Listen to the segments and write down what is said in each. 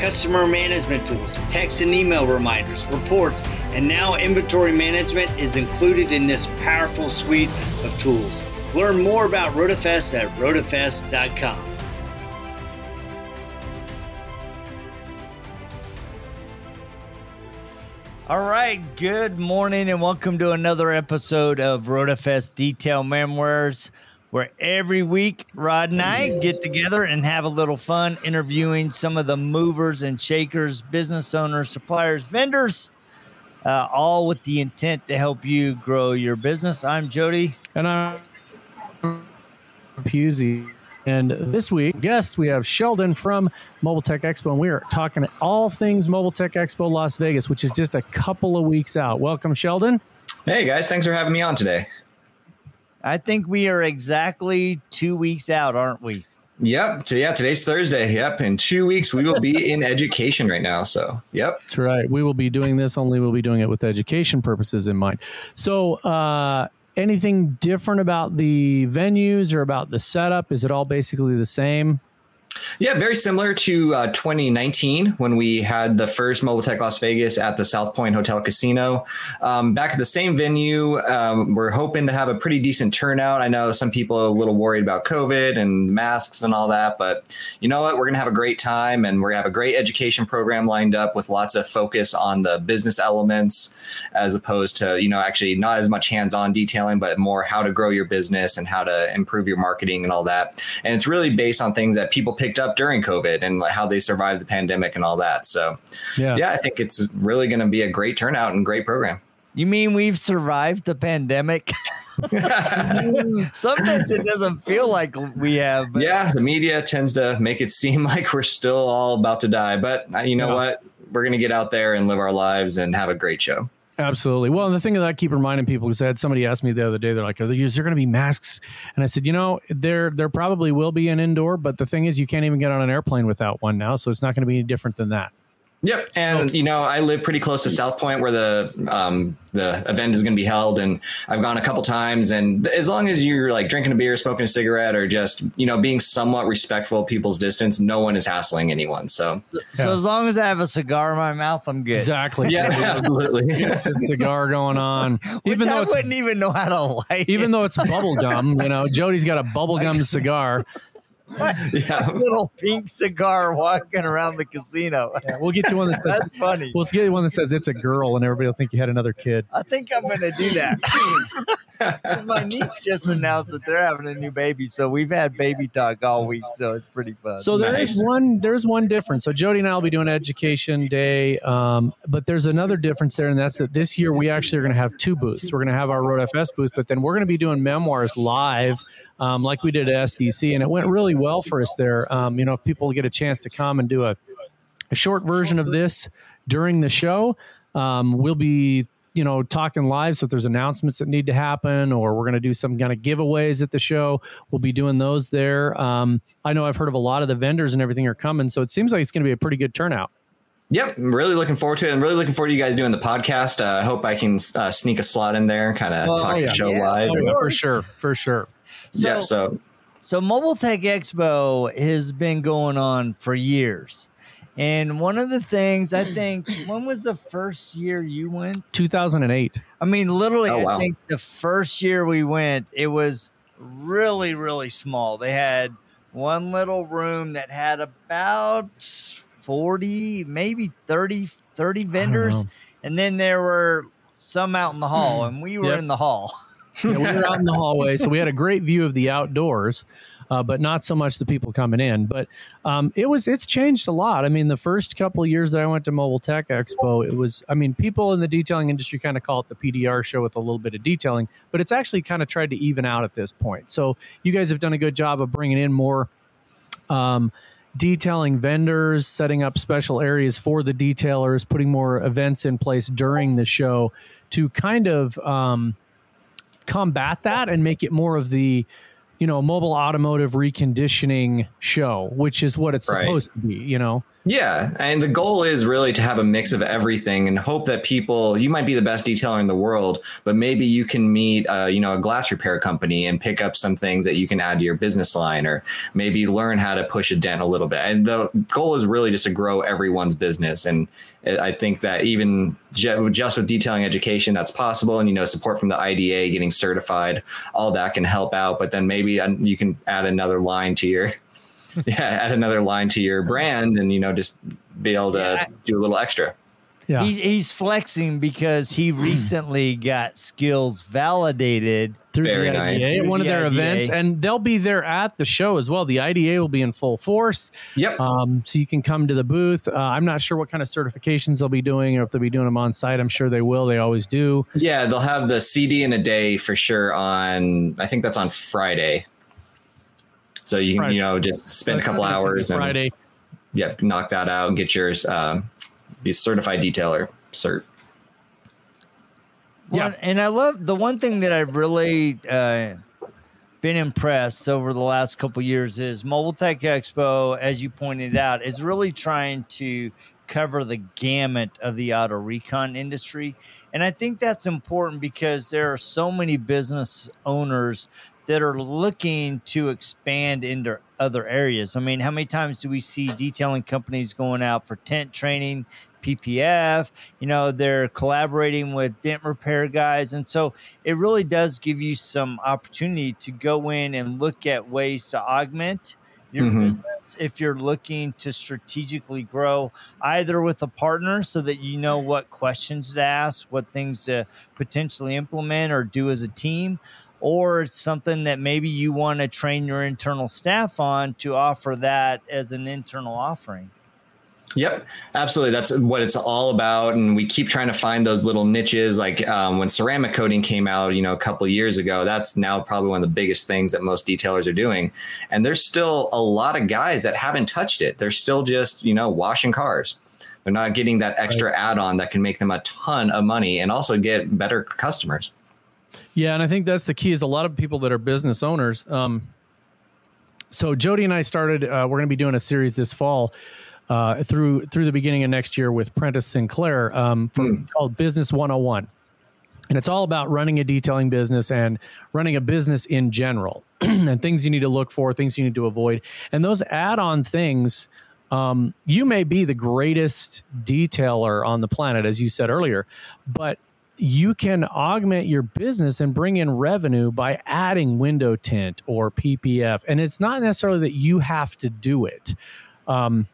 customer management tools, text and email reminders, reports, and now inventory management is included in this powerful suite of tools. Learn more about RoadFS at roadfs.com. All right, good morning and welcome to another episode of RoadFS Detail Memoirs, where every week Rod and I get together and have a little fun interviewing some of the movers and shakers, business owners, suppliers, vendors, uh, all with the intent to help you grow your business. I'm Jody. And I'm Pusey. And this week, guest, we have Sheldon from Mobile Tech Expo, and we are talking all things Mobile Tech Expo Las Vegas, which is just a couple of weeks out. Welcome, Sheldon. Hey guys, thanks for having me on today. I think we are exactly two weeks out, aren't we? Yep. So yeah, today's Thursday. Yep. In two weeks, we will be in education right now. So, yep. That's right. We will be doing this, only we'll be doing it with education purposes in mind. So, uh, anything different about the venues or about the setup? Is it all basically the same? Yeah, very similar to uh, 2019 when we had the first Mobile Tech Las Vegas at the South Point Hotel Casino. Um, back at the same venue, um, we're hoping to have a pretty decent turnout. I know some people are a little worried about COVID and masks and all that, but you know what? We're going to have a great time and we're going to have a great education program lined up with lots of focus on the business elements as opposed to, you know, actually not as much hands on detailing, but more how to grow your business and how to improve your marketing and all that. And it's really based on things that people picked up during COVID and how they survived the pandemic and all that. So, yeah, yeah I think it's really going to be a great turnout and great program. You mean we've survived the pandemic? Sometimes it doesn't feel like we have. But. Yeah, the media tends to make it seem like we're still all about to die. But uh, you know yeah. what? We're going to get out there and live our lives and have a great show. Absolutely. Well, and the thing that I keep reminding people because I had somebody ask me the other day, they're like, "Are there, there going to be masks?" And I said, "You know, there there probably will be an indoor, but the thing is, you can't even get on an airplane without one now, so it's not going to be any different than that." Yep, and you know I live pretty close to South Point where the um, the event is going to be held, and I've gone a couple times. And as long as you're like drinking a beer, smoking a cigarette, or just you know being somewhat respectful of people's distance, no one is hassling anyone. So, so, yeah. as long as I have a cigar in my mouth, I'm good. Exactly. Yeah, absolutely. a cigar going on, even though I wouldn't even know how to light. Even it. though it's bubble gum, you know, Jody's got a bubble gum cigar. yeah. little pink cigar walking around the casino. Yeah, we'll get you one that says, That's funny. We'll get you one that says it's a girl, and everybody will think you had another kid. I think I'm going to do that. my niece just announced that they're having a new baby, so we've had baby talk all week, so it's pretty fun. So there nice. is one there's one difference. So Jody and I will be doing Education Day, um, but there's another difference there, and that's that this year we actually are going to have two booths. We're going to have our Road FS booth, but then we're going to be doing memoirs live, um, like we did at SDC, and it went really well for us there. Um, you know, if people get a chance to come and do a, a short version of this during the show. Um, we'll be you know, talking live. So if there's announcements that need to happen, or we're going to do some kind of giveaways at the show, we'll be doing those there. Um, I know I've heard of a lot of the vendors and everything are coming, so it seems like it's going to be a pretty good turnout. Yep, I'm really looking forward to it. I'm really looking forward to you guys doing the podcast. Uh, I hope I can uh, sneak a slot in there, and kind of oh, talk yeah. the show yeah, live. Oh, for sure, for sure. So, yeah, so so Mobile Tech Expo has been going on for years. And one of the things I think, when was the first year you went? 2008. I mean, literally, oh, wow. I think the first year we went, it was really, really small. They had one little room that had about 40, maybe 30, 30 vendors. And then there were some out in the hall, hmm. and we were yep. in the hall. yeah, we were out in the hallway. So we had a great view of the outdoors uh, but not so much the people coming in. But um, it was it's changed a lot. I mean, the first couple of years that I went to Mobile Tech Expo, it was I mean, people in the detailing industry kind of call it the PDR show with a little bit of detailing, but it's actually kind of tried to even out at this point. So you guys have done a good job of bringing in more. Um, detailing vendors, setting up special areas for the detailers, putting more events in place during the show to kind of um, combat that and make it more of the you know mobile automotive reconditioning show, which is what it's right. supposed to be. You know. Yeah, and the goal is really to have a mix of everything and hope that people. You might be the best detailer in the world, but maybe you can meet, uh, you know, a glass repair company and pick up some things that you can add to your business line, or maybe learn how to push a dent a little bit. And the goal is really just to grow everyone's business. And I think that even just with detailing education, that's possible. And you know, support from the IDA, getting certified, all that can help out. But then maybe you can add another line to your yeah, add another line to your brand and you know just be able to yeah. do a little extra. Yeah. He's, he's flexing because he recently got skills validated through Very the IDA at one of their IDA. events, and they'll be there at the show as well. The IDA will be in full force. Yep. Um, so you can come to the booth. Uh, I'm not sure what kind of certifications they'll be doing, or if they'll be doing them on site. I'm sure they will. They always do. Yeah, they'll have the CD in a day for sure. On I think that's on Friday. So you can, you know, just spend a couple hours and Friday. Yeah, knock that out and get yours. Um, be certified detailer cert. Well, yeah, and I love the one thing that I've really uh, been impressed over the last couple years is Mobile Tech Expo, as you pointed out, is really trying to cover the gamut of the auto recon industry. And I think that's important because there are so many business owners that are looking to expand into other areas. I mean, how many times do we see detailing companies going out for tint training, PPF? You know, they're collaborating with dent repair guys. And so it really does give you some opportunity to go in and look at ways to augment your mm-hmm. business if you're looking to strategically grow either with a partner so that you know what questions to ask, what things to potentially implement or do as a team or it's something that maybe you want to train your internal staff on to offer that as an internal offering. Yep, absolutely. That's what it's all about. And we keep trying to find those little niches. Like um, when ceramic coating came out, you know, a couple years ago, that's now probably one of the biggest things that most detailers are doing. And there's still a lot of guys that haven't touched it. They're still just, you know, washing cars. They're not getting that extra right. add on that can make them a ton of money and also get better customers. Yeah, and I think that's the key. Is a lot of people that are business owners. Um, so Jody and I started. Uh, we're going to be doing a series this fall uh, through through the beginning of next year with Prentice St. Clair um, for, mm. called Business 101. And it's all about running a detailing business and running a business in general and things you need to look for, things you need to avoid. And those add on things, um, you may be the greatest detailer on the planet, as you said earlier, but you can augment your business and bring in revenue by adding window tint or PPF. And it's not necessarily that you have to do it. Um,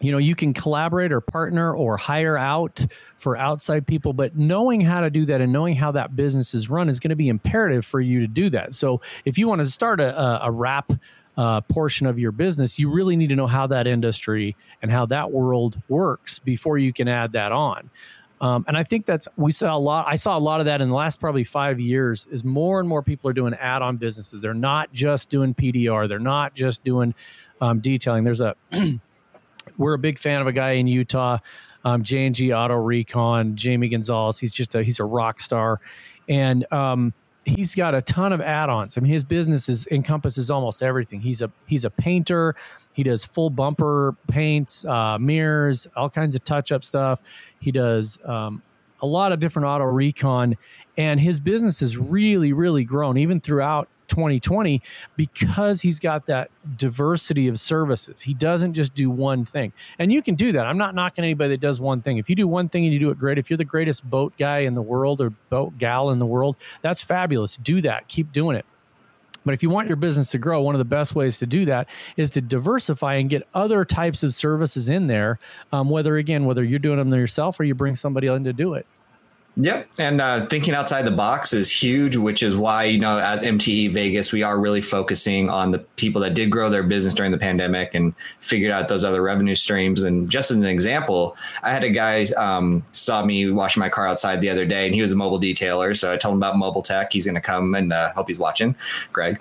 you know, you can collaborate or partner or hire out for outside people, but knowing how to do that and knowing how that business is run is going to be imperative for you to do that. So if you want to start a, a wrap uh, portion of your business, you really need to know how that industry and how that world works before you can add that on. Um, and I think that's we saw a lot. I saw a lot of that in the last probably five years. Is more and more people are doing add-on businesses. They're not just doing PDR. They're not just doing um, detailing. There's a we're a big fan of a guy in Utah, um, J&G Auto Recon, Jamie Gonzalez. He's just a he's a rock star, and um, he's got a ton of add-ons. I mean, his business is encompasses almost everything. He's a he's a painter. He does full bumper paints, uh, mirrors, all kinds of touch-up stuff. He does um, a lot of different auto recon, and his business has really, really grown even throughout 2020 because he's got that diversity of services. He doesn't just do one thing. And you can do that. I'm not knocking anybody that does one thing. If you do one thing and you do it great, if you're the greatest boat guy in the world or boat gal in the world, that's fabulous. Do that. Keep doing it. But if you want your business to grow, one of the best ways to do that is to diversify and get other types of services in there. Um, whether again, whether you're doing them yourself or you bring somebody in to do it. Yep, and uh, thinking outside the box is huge, which is why you know at MTE Vegas we are really focusing on the people that did grow their business during the pandemic and figured out those other revenue streams. And just as an example, I had a guy um, saw me washing my car outside the other day, and he was a mobile detailer. So I told him about mobile tech. He's going to come and uh, hope he's watching, Greg.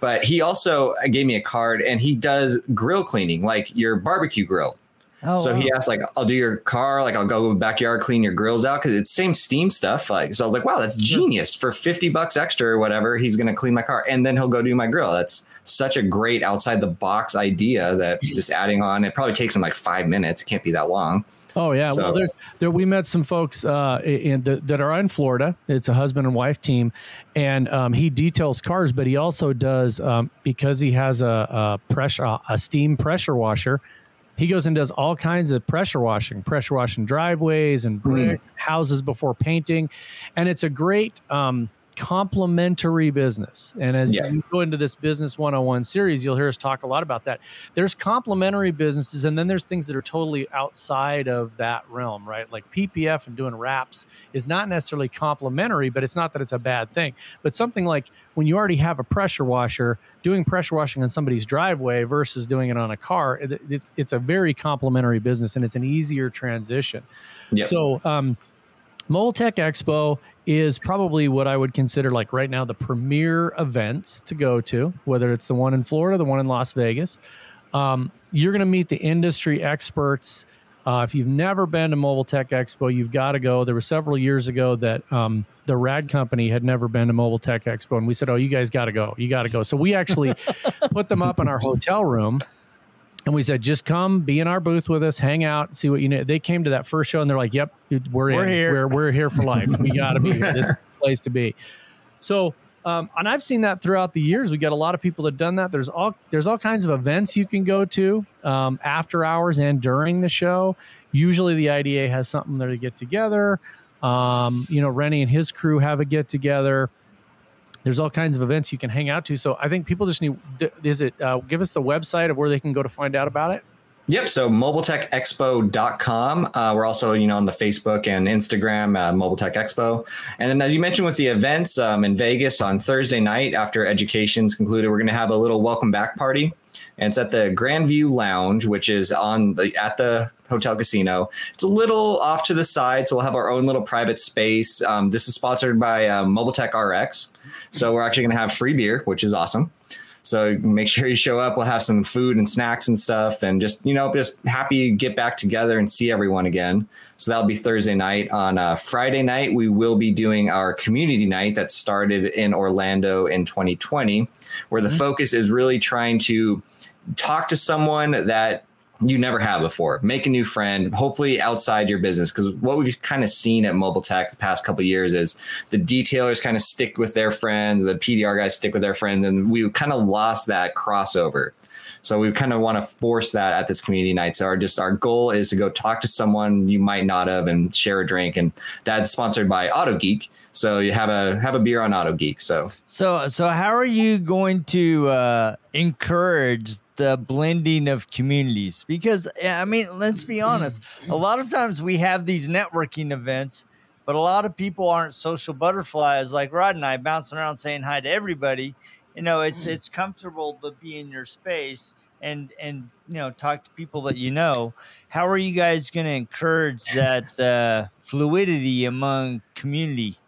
But he also gave me a card, and he does grill cleaning, like your barbecue grill. Oh, so wow. he asked, like, I'll do your car, like, I'll go backyard, clean your grills out because it's same steam stuff. Like, so I was like, wow, that's genius for 50 bucks extra or whatever. He's going to clean my car and then he'll go do my grill. That's such a great outside the box idea that just adding on, it probably takes him like five minutes. It can't be that long. Oh yeah, so, well there's there we met some folks uh, in the, that are in Florida. It's a husband and wife team, and um, he details cars, but he also does um, because he has a, a pressure a steam pressure washer he goes and does all kinds of pressure washing, pressure washing driveways and brick mm. houses before painting, and it's a great um, complementary business. And as yeah. you go into this business 101 series, you'll hear us talk a lot about that. There's complementary businesses, and then there's things that are totally outside of that realm, right? Like PPF and doing wraps is not necessarily complementary, but it's not that it's a bad thing. But something like when you already have a pressure washer, doing pressure washing on somebody's driveway versus doing it on a car, it, it, it's a very complementary business and it's an easier transition. Yep. So, um, Mobile Tech Expo is probably what I would consider like right now the premier events to go to, whether it's the one in Florida, the one in Las Vegas. Um, you're going to meet the industry experts. Uh, if you've never been to Mobile Tech Expo, you've got to go. There were several years ago that um, the Rad Company had never been to Mobile Tech Expo, and we said, "Oh, you guys got to go. You got to go." So we actually put them up in our hotel room and we said, just come, be in our booth with us, hang out, see what you know. They came to that first show and they're like, "Yep, we're, we're in. here. We're we're here for life. We got to be here. This place to be." So, um, and I've seen that throughout the years. We got a lot of people that have done that. There's all there's all kinds of events you can go to um, after hours and during the show. Usually, the IDA has something there to get together. Um, you know, Renny and his crew have a get together there's all kinds of events you can hang out to. So I think people just need, is it, uh, give us the website of where they can go to find out about it. Yep. So mobiletechexpo.com. Uh, we're also, you know, on the Facebook and Instagram, uh, Mobile Tech Expo. And then, as you mentioned with the events um, in Vegas on Thursday night after education's concluded, we're going to have a little welcome back party. And it's at the Grandview Lounge, which is on at the hotel casino. It's a little off to the side, so we'll have our own little private space. Um, this is sponsored by uh, Mobile Tech RX. So we're actually going to have free beer, which is awesome. So make sure you show up. We'll have some food and snacks and stuff, and just you know, just happy to get back together and see everyone again. So that'll be Thursday night. On uh, Friday night, we will be doing our community night that started in Orlando in 2020, where the mm-hmm. focus is really trying to talk to someone that you never have before. Make a new friend, hopefully outside your business. Because what we've kind of seen at Mobile Tech the past couple years is the detailers kind of stick with their friend, the PDR guys stick with their friends, and we kind of lost that crossover. So we kind of want to force that at this community night. So our just our goal is to go talk to someone you might not have and share a drink, and that's sponsored by Auto Geek. So you have a have a beer on Auto Geek. So so so how are you going to uh, encourage the blending of communities? Because I mean, let's be honest. A lot of times we have these networking events, but a lot of people aren't social butterflies like Rod and I bouncing around saying hi to everybody. You know, it's it's comfortable to be in your space and and you know talk to people that you know how are you guys going to encourage that uh, fluidity among community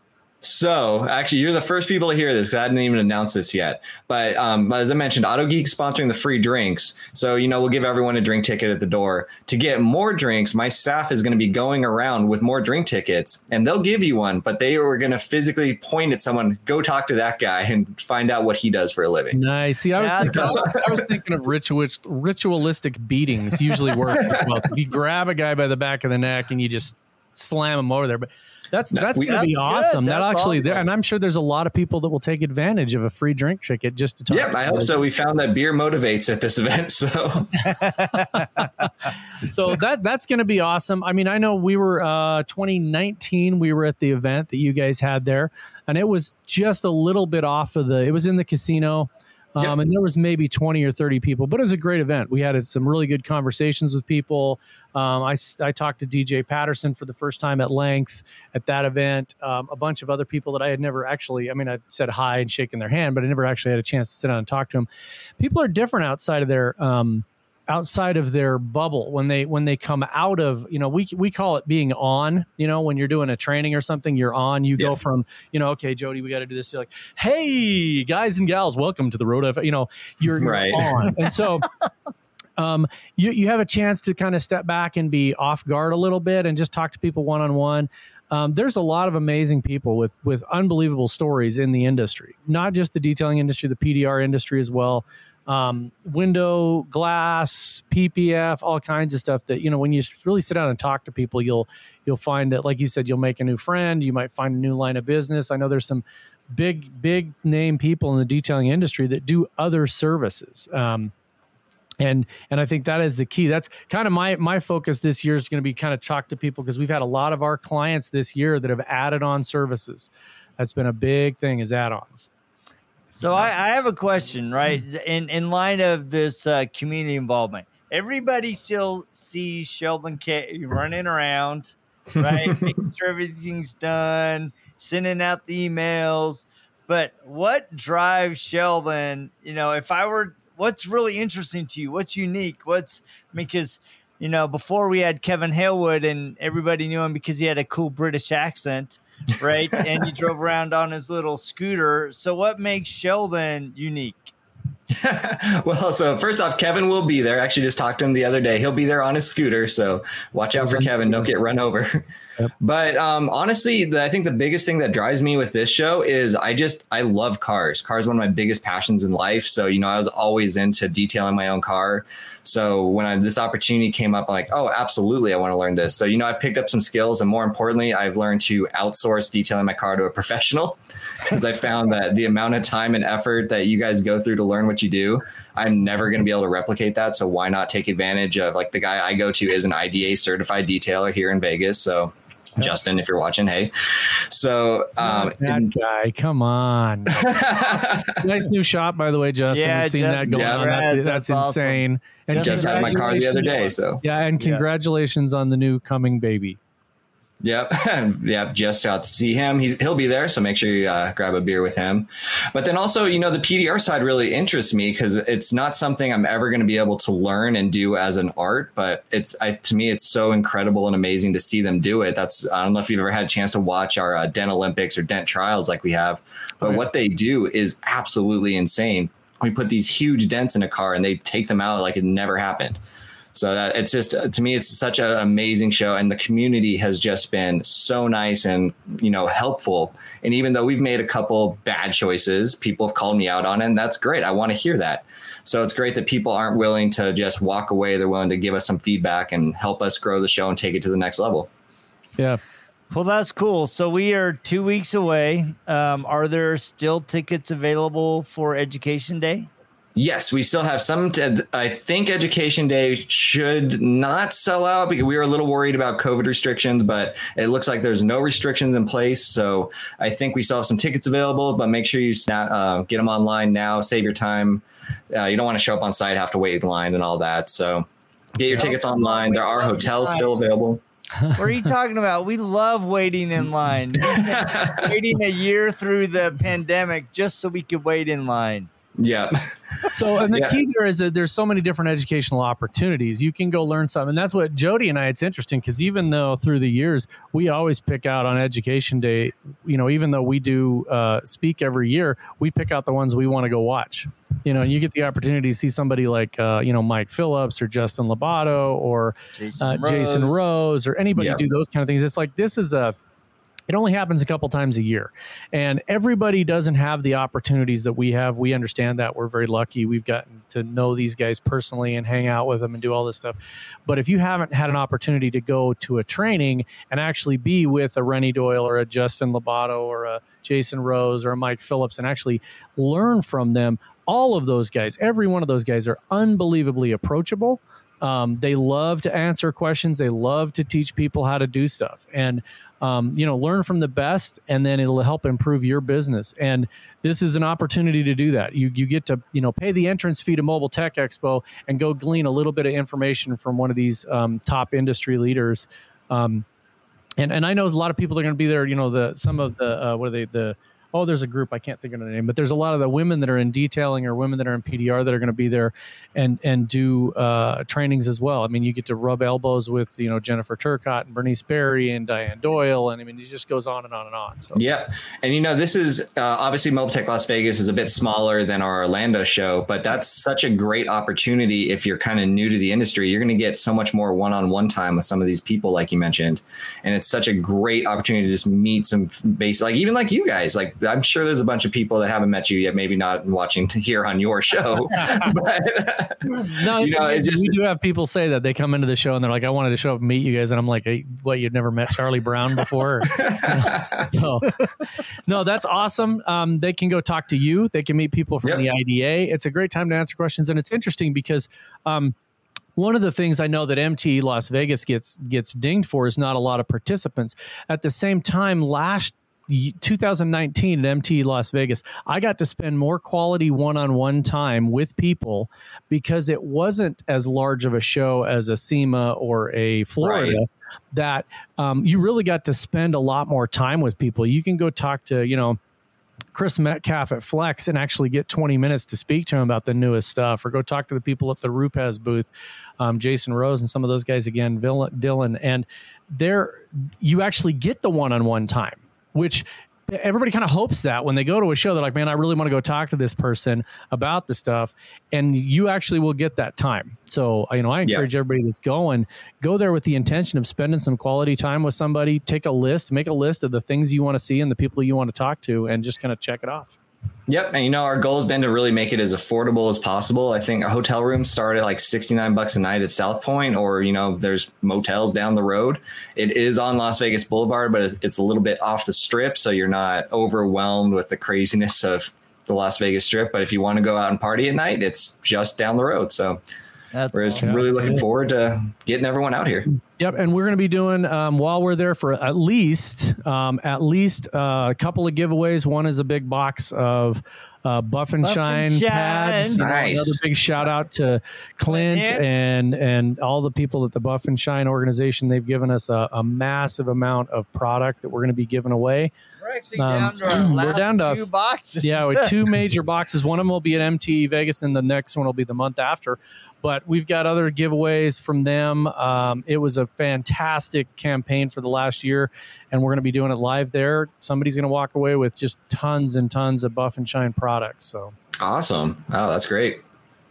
so, actually, you're the first people to hear this because I didn't even announce this yet. But um, as I mentioned, Auto Geek sponsoring the free drinks. So, you know, we'll give everyone a drink ticket at the door. To get more drinks, my staff is going to be going around with more drink tickets, and they'll give you one. But they are going to physically point at someone, go talk to that guy, and find out what he does for a living. Nice. See, I was, thinking, I was thinking of ritual, ritualistic beatings. Usually work well, if you grab a guy by the back of the neck and you just slam him over there, but that's that's going to be awesome. That actually, awesome. and I'm sure there's a lot of people that will take advantage of a free drink ticket just to talk. Yeah, I hope so. We found that beer motivates at this event, so so that that's going to be awesome. I mean, I know we were uh, 2019. We were at the event that you guys had there, and it was just a little bit off of the. It was in the casino. Um, Yep. And there was maybe 20 or 30 people, but it was a great event. We had some really good conversations with people. Um, I, I talked to DJ Patterson for the first time at length at that event. Um, a bunch of other people that I had never actually, I mean, I said hi and shaking their hand, but I never actually had a chance to sit down and talk to them. People are different outside of their um, outside of their bubble when they when they come out of you know we we call it being on you know when you're doing a training or something you're on you Yeah. go from you know okay Jody we got to do this you're like hey guys and gals welcome to the road of you know you're, you're Right. on and so um, you, you have a chance to kind of step back and be off guard a little bit and just talk to people one on one. Um, there's a lot of amazing people with with unbelievable stories in the industry, not just the detailing industry, the PDR industry as well. Um, window glass, PPF, all kinds of stuff that you know when you really sit down and talk to people, you'll you'll find that, like you said, you'll make a new friend. You might find a new line of business. I know there's some big big name people in the detailing industry that do other services. Um, and and I think that is the key. That's kind of my my focus this year is going to be kind of talk to people because we've had a lot of our clients this year that have added on services. That's been a big thing is add-ons. So I, I have a question, right? In in line of this uh, community involvement, everybody still sees Sheldon K running around, right? Making sure everything's done, sending out the emails. But what drives Sheldon? You know, if I were, what's really interesting to you? What's unique? What's because you know before we had Kevin Halewood and everybody knew him because he had a cool British accent right? and he drove around on his little scooter. So, what makes Sheldon unique? well, so first off, Kevin will be there. Actually, just talked to him the other day. He'll be there on his scooter, so watch out for Kevin. Don't get run over. But um, honestly, the, I think the biggest thing that drives me with this show is I just I love cars. Cars one of my biggest passions in life. So you know, I was always into detailing my own car. So when I, this opportunity came up, I'm like, oh, absolutely, I want to learn this. So you know, I picked up some skills, and more importantly, I've learned to outsource detailing my car to a professional because I found that the amount of time and effort that you guys go through to learn what you do, I'm never going to be able to replicate that. So why not take advantage of like the guy I go to is an IDA certified detailer here in Vegas. So Justin, if you're watching, hey. So um, that guy, come on. nice new shop, by the way, Justin. Yeah, We've seen Justin, that going yeah, on. That's, that's, that's awesome. insane. And just had my car the other day. So Yeah, and Yeah. congratulations on the new coming baby. Yep, yep. Just out to see him. He's, he'll be there, so make sure you uh, grab a beer with him. But then also, you know, the PDR side really interests me because it's not something I'm ever going to be able to learn and do as an art. But it's I, to me, it's so incredible and amazing to see them do it. That's I don't know if you've ever had a chance to watch our uh, Dent Olympics or Dent Trials like we have, but yeah. what they do is absolutely insane. We put these huge dents in a car and they take them out like it never happened. So that it's just to me, it's such an amazing show, and the community has just been so nice and you know helpful. And even though we've made a couple bad choices, people have called me out on it, and that's great. I want to hear that. So it's great that people aren't willing to just walk away; they're willing to give us some feedback and help us grow the show and take it to the next level. Yeah. Well, that's cool. So, we are two weeks away. Um, are there still tickets available for Education Day? Yes, we still have some. T- I think Education Day should not sell out because we were a little worried about COVID restrictions, but it looks like there's no restrictions in place. So I think we still have some tickets available, but make sure you snap, uh, get them online now. Save your time. Uh, you don't want to show up on site, have to wait in line, and all that. So get your tickets online. There are hotels still available. What are you talking about? We love waiting in line. waiting a year through the pandemic just so we could wait in line. Yeah. So, and the Yeah. key there is that there's so many different educational opportunities. You can go learn something. And that's what Jody and I, it's interesting because even though through the years, we always pick out on Education Day, you know, even though we do uh, speak every year, we pick out the ones we want to go watch. You know, and you get the opportunity to see somebody like, uh, you know, Mike Phillips or Justin Labato or Jason, uh, Jason Rose or anybody Yeah. do those kind of things. It's like this is a it only happens a couple times a year. And everybody doesn't have the opportunities that we have. We understand that. We're very lucky. We've gotten to know these guys personally and hang out with them and do all this stuff. But if you haven't had an opportunity to go to a training and actually be with a renny doyle or a justin labato or a jason rose or a mike phillips and actually learn from them all of those guys every one of those guys are unbelievably approachable. Um, they love to answer questions. They love to teach people how to do stuff, and um, you know, learn from the best, and then it'll help improve your business. And this is an opportunity to do that. You you get to you know pay the entrance fee to Mobile Tech Expo and go glean a little bit of information from one of these um, top industry leaders. Um, and and I know a lot of people are going to be there. You know, the some of the uh, what are they the oh, there's a group I can't think of the name, but there's a lot of the women that are in detailing or women that are in PDR that are going to be there and and do uh, trainings as well. I mean, you get to rub elbows with you know Jennifer Turcott and Bernice Berry and Diane Doyle, and I mean, it just goes on and on and on. So yeah, and you know, this is uh, obviously Mobile Tech Las Vegas is a bit smaller than our Orlando show, but that's such a great opportunity if you're kind of new to the industry. You're going to get so much more one-on-one time with some of these people, like you mentioned, and it's such a great opportunity to just meet some base, like even like you guys, like I'm sure there's a bunch of people that haven't met you yet, maybe not watching here on your show. but no, you know, just, we do have people say that they come into the show and they're like, I wanted to show up and meet you guys. And I'm like, hey, what, you've never met Charlie Brown before? so no, that's awesome. Um, they can go talk to you. They can meet people from yep. the IDA. It's a great time to answer questions. And it's interesting because, um, one of the things I know that MT Las Vegas gets gets dinged for is not a lot of participants. At the same time, last 2019 at MT Las Vegas, I got to spend more quality one on one time with people because it wasn't as large of a show as a SEMA or a Florida. Right. That um, you really got to spend a lot more time with people. You can go talk to, you know, Chris Metcalf at Flex and actually get 20 minutes to speak to him about the newest stuff, or go talk to the people at the Rupes booth, um, Jason Rose and some of those guys again, Dylan, and there you actually get the one-on-one time which everybody kind of hopes that when they go to a show, they're like, man, I really want to go talk to this person about the stuff. And you actually will get that time. So, uh, you know, I encourage yeah. everybody that's going, go there with the intention of spending some quality time with somebody, take a list, make a list of the things you want to see and the people you want to talk to, and just kind of check it off. Yep, and you know our goal has been to really make it as affordable as possible. I think a hotel room start at like sixty nine bucks a night at South Point, or you know there's motels down the road. It is on Las Vegas Boulevard, but it's a little bit off the strip, so you're not overwhelmed with the craziness of the Las Vegas Strip. But if you want to go out and party at night, it's just down the road. So That's we're awesome. really looking forward to getting everyone out here. Yep, and we're going to be doing um, while we're there for at least um, at least uh, a couple of giveaways. One is a big box of uh, Buff and Buff Shine, and Shine. pads. Nice. Another big shout out to Clint, Clint and and all the people at the Buff and Shine organization. They've given us a, a massive amount of product that we're going to be giving away. We're actually um, down to our we're down to two boxes. Yeah, with two major boxes. One of them will be at MT Vegas, and the next one will be the month after. But we've got other giveaways from them. Um, it was a fantastic campaign for the last year, and we're going to be doing it live there. Somebody's going to walk away with just tons and tons of Buff and Shine products. So awesome! Oh, that's great.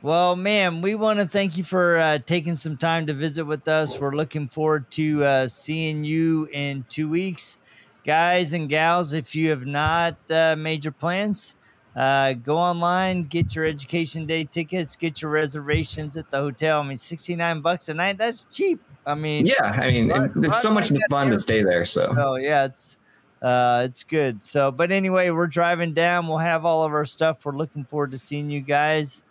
Well, ma'am, we want to thank you for uh, taking some time to visit with us. We're looking forward to uh, seeing you in two weeks guys and gals, if you have not uh, made your plans, uh, go online, get your education day tickets, get your reservations at the hotel. I mean, 69 bucks a night, that's cheap. I mean, yeah, I mean, it's so much fun to stay there. So, oh, yeah, it's, uh, it's good. So, but anyway, we're driving down. We'll have all of our stuff. We're looking forward to seeing you guys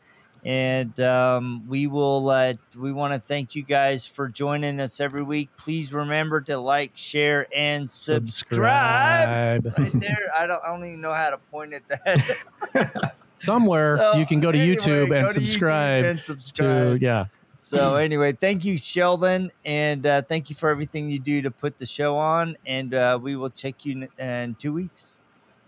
and um, we will uh, we want to thank you guys for joining us every week. Please remember to like share and subscribe, subscribe. right there. I don't, I don't even know how to point at that. Somewhere so, you can go to anyway, youtube and, subscribe, YouTube and subscribe. to yeah. So anyway thank you sheldon and uh, thank you for everything you do to put the show on and uh, we will check you in two weeks.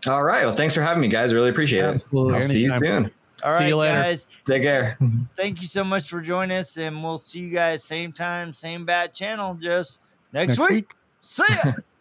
All right. Well thanks for having me guys. Really appreciate Absolutely. it i'll see you soon all See right, you later. guys. Take care. Thank you so much for joining us, and we'll see you guys same time, same bad channel, just next, next week. week. See ya.